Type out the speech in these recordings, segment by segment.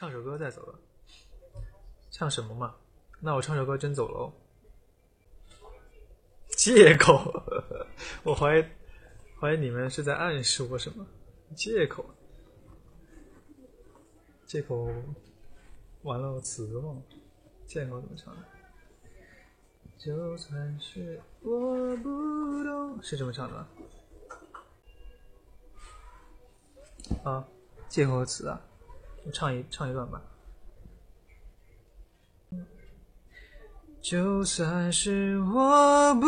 唱首歌再走了。唱什么嘛？那我唱首歌真走喽。借口，我怀疑怀疑你们是在暗示我什么？借口，借口，完了，词忘了。借口怎么唱的？就算是我不懂，是这么唱的。啊，借口词啊，唱一唱一段吧。就算是我不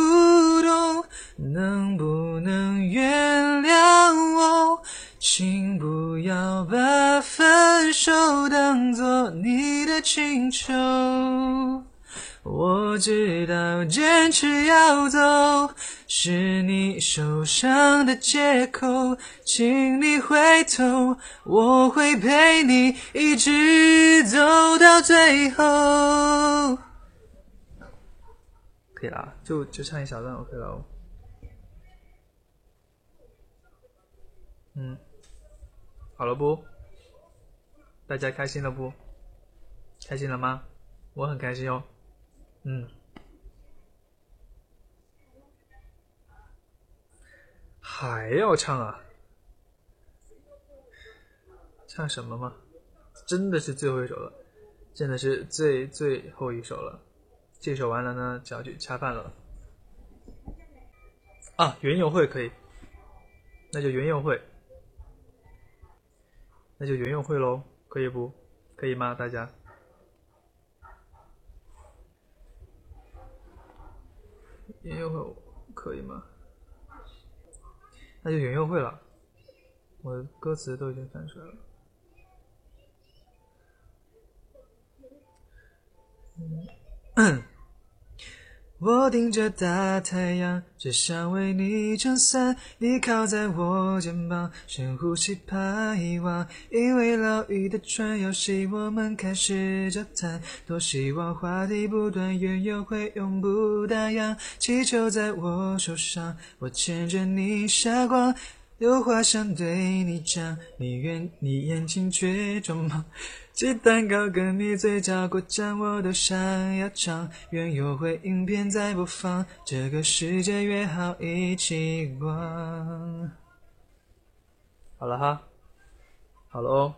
懂，能不能原谅我？请不要把分手当作你的请求。我知道坚持要走是你受伤的借口，请你回头，我会陪你一直走到最后。可以啦，就就唱一小段，OK 了。嗯，好了不？大家开心了不？开心了吗？我很开心哦。嗯，还要唱啊？唱什么吗？真的是最后一首了，真的是最最后一首了。这首完了呢，就要去恰饭了。啊，园游会可以，那就园游会，那就园游会喽，可以不？可以吗？大家？音乐会可以吗？那就音乐会了。我歌词都已经翻出来了。嗯。我顶着大太阳，只想为你撑伞。你靠在我肩膀，深呼吸，怕遗忘。因为老鱼的船游戏，我们开始交谈。多希望话题不断，缘由会永不打烊。气球在我手上，我牵着你傻光。有话想对你讲，你愿你眼睛却装忙。鸡蛋糕跟你嘴角过奖，我都想要尝。愿有回影片在播放，这个世界约好一起逛。好了哈，好了哦。